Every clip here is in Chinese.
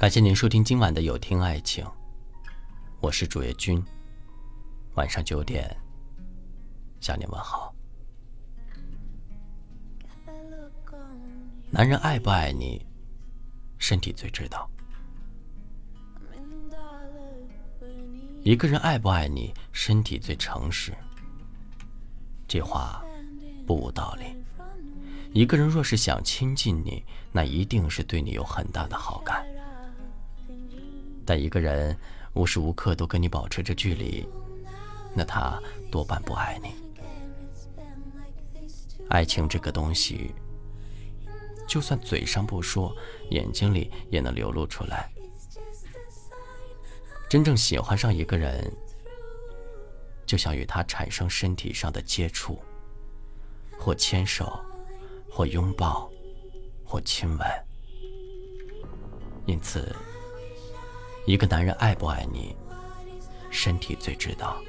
感谢您收听今晚的有听爱情，我是主页君。晚上九点向您问好。男人爱不爱你，身体最知道。一个人爱不爱你，身体最诚实。这话不无道理。一个人若是想亲近你，那一定是对你有很大的好感。但一个人无时无刻都跟你保持着距离，那他多半不爱你。爱情这个东西，就算嘴上不说，眼睛里也能流露出来。真正喜欢上一个人，就像与他产生身体上的接触，或牵手，或拥抱，或亲吻。因此。一个男人爱不爱你，身体最知道。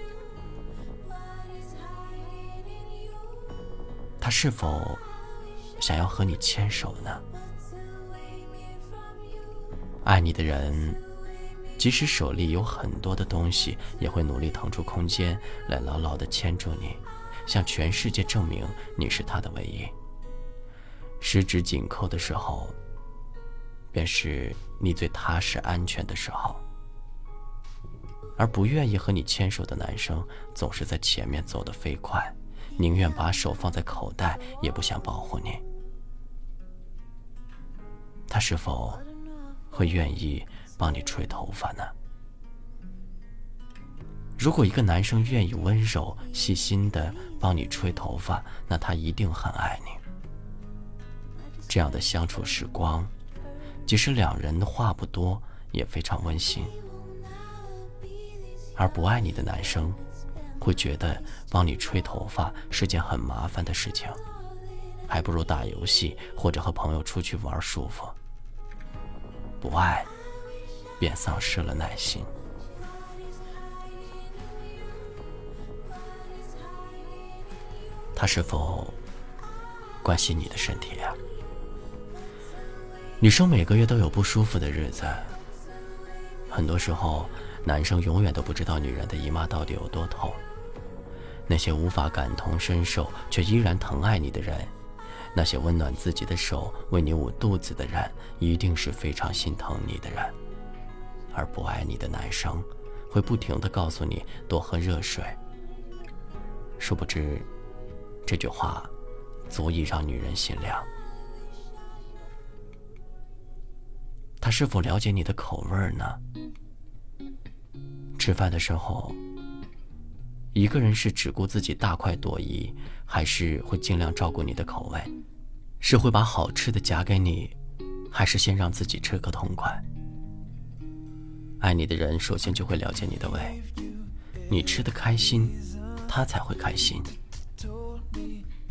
他是否想要和你牵手呢？爱你的人，即使手里有很多的东西，也会努力腾出空间来牢牢的牵住你，向全世界证明你是他的唯一。十指紧扣的时候。便是你最踏实安全的时候，而不愿意和你牵手的男生，总是在前面走得飞快，宁愿把手放在口袋，也不想保护你。他是否会愿意帮你吹头发呢？如果一个男生愿意温柔细心的帮你吹头发，那他一定很爱你。这样的相处时光。即使两人的话不多，也非常温馨。而不爱你的男生，会觉得帮你吹头发是件很麻烦的事情，还不如打游戏或者和朋友出去玩舒服。不爱，便丧失了耐心。他是否关心你的身体呀？女生每个月都有不舒服的日子，很多时候，男生永远都不知道女人的姨妈到底有多痛。那些无法感同身受却依然疼爱你的人，那些温暖自己的手为你捂肚子的人，一定是非常心疼你的人。而不爱你的男生，会不停的告诉你多喝热水。殊不知，这句话，足以让女人心凉。他是否了解你的口味呢？吃饭的时候，一个人是只顾自己大快朵颐，还是会尽量照顾你的口味？是会把好吃的夹给你，还是先让自己吃个痛快？爱你的人首先就会了解你的胃，你吃的开心，他才会开心。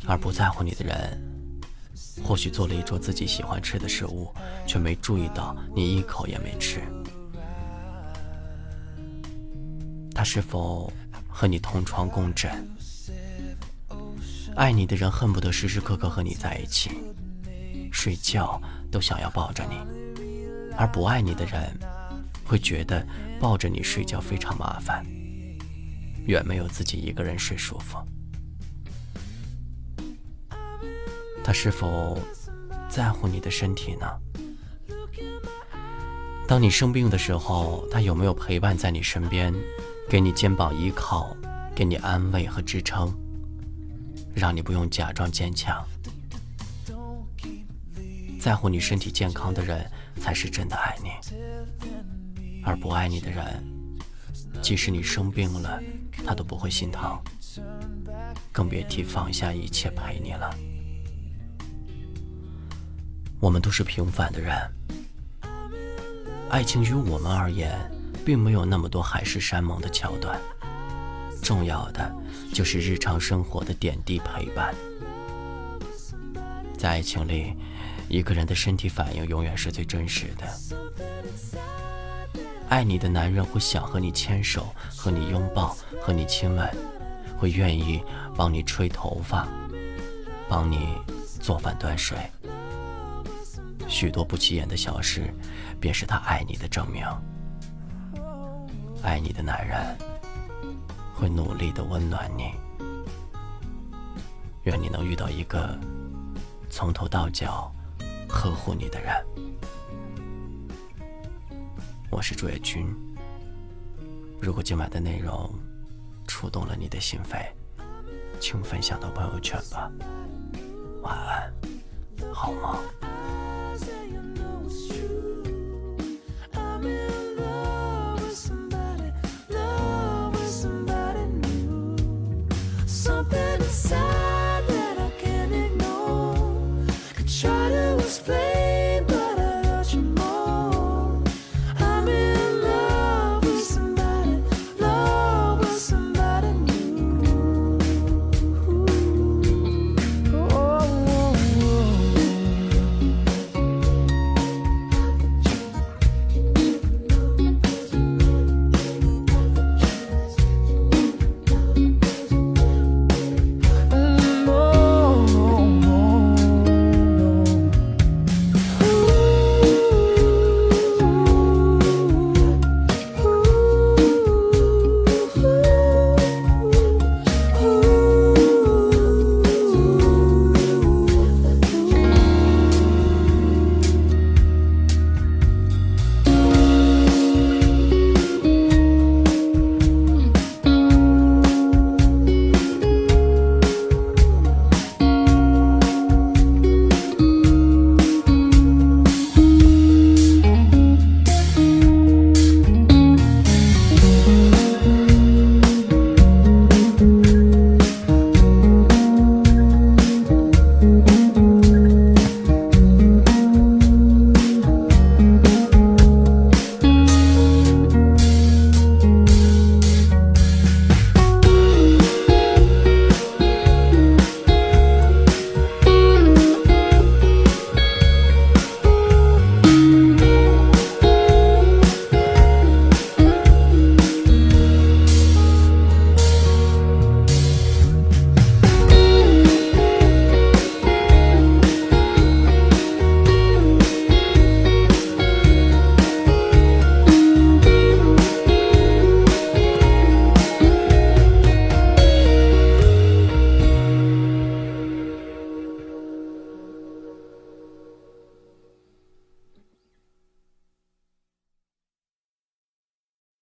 而不在乎你的人。或许做了一桌自己喜欢吃的食物，却没注意到你一口也没吃。他是否和你同床共枕？爱你的人恨不得时时刻刻和你在一起，睡觉都想要抱着你；而不爱你的人，会觉得抱着你睡觉非常麻烦，远没有自己一个人睡舒服。他是否在乎你的身体呢？当你生病的时候，他有没有陪伴在你身边，给你肩膀依靠，给你安慰和支撑，让你不用假装坚强？在乎你身体健康的人，才是真的爱你；而不爱你的人，即使你生病了，他都不会心疼，更别提放下一切陪你了。我们都是平凡的人，爱情于我们而言，并没有那么多海誓山盟的桥段，重要的就是日常生活的点滴陪伴。在爱情里，一个人的身体反应永远是最真实的。爱你的男人会想和你牵手，和你拥抱，和你亲吻，会愿意帮你吹头发，帮你做饭端水。许多不起眼的小事，便是他爱你的证明。爱你的男人，会努力的温暖你。愿你能遇到一个从头到脚呵护你的人。我是朱叶君。如果今晚的内容触动了你的心扉，请分享到朋友圈吧。晚安，好梦。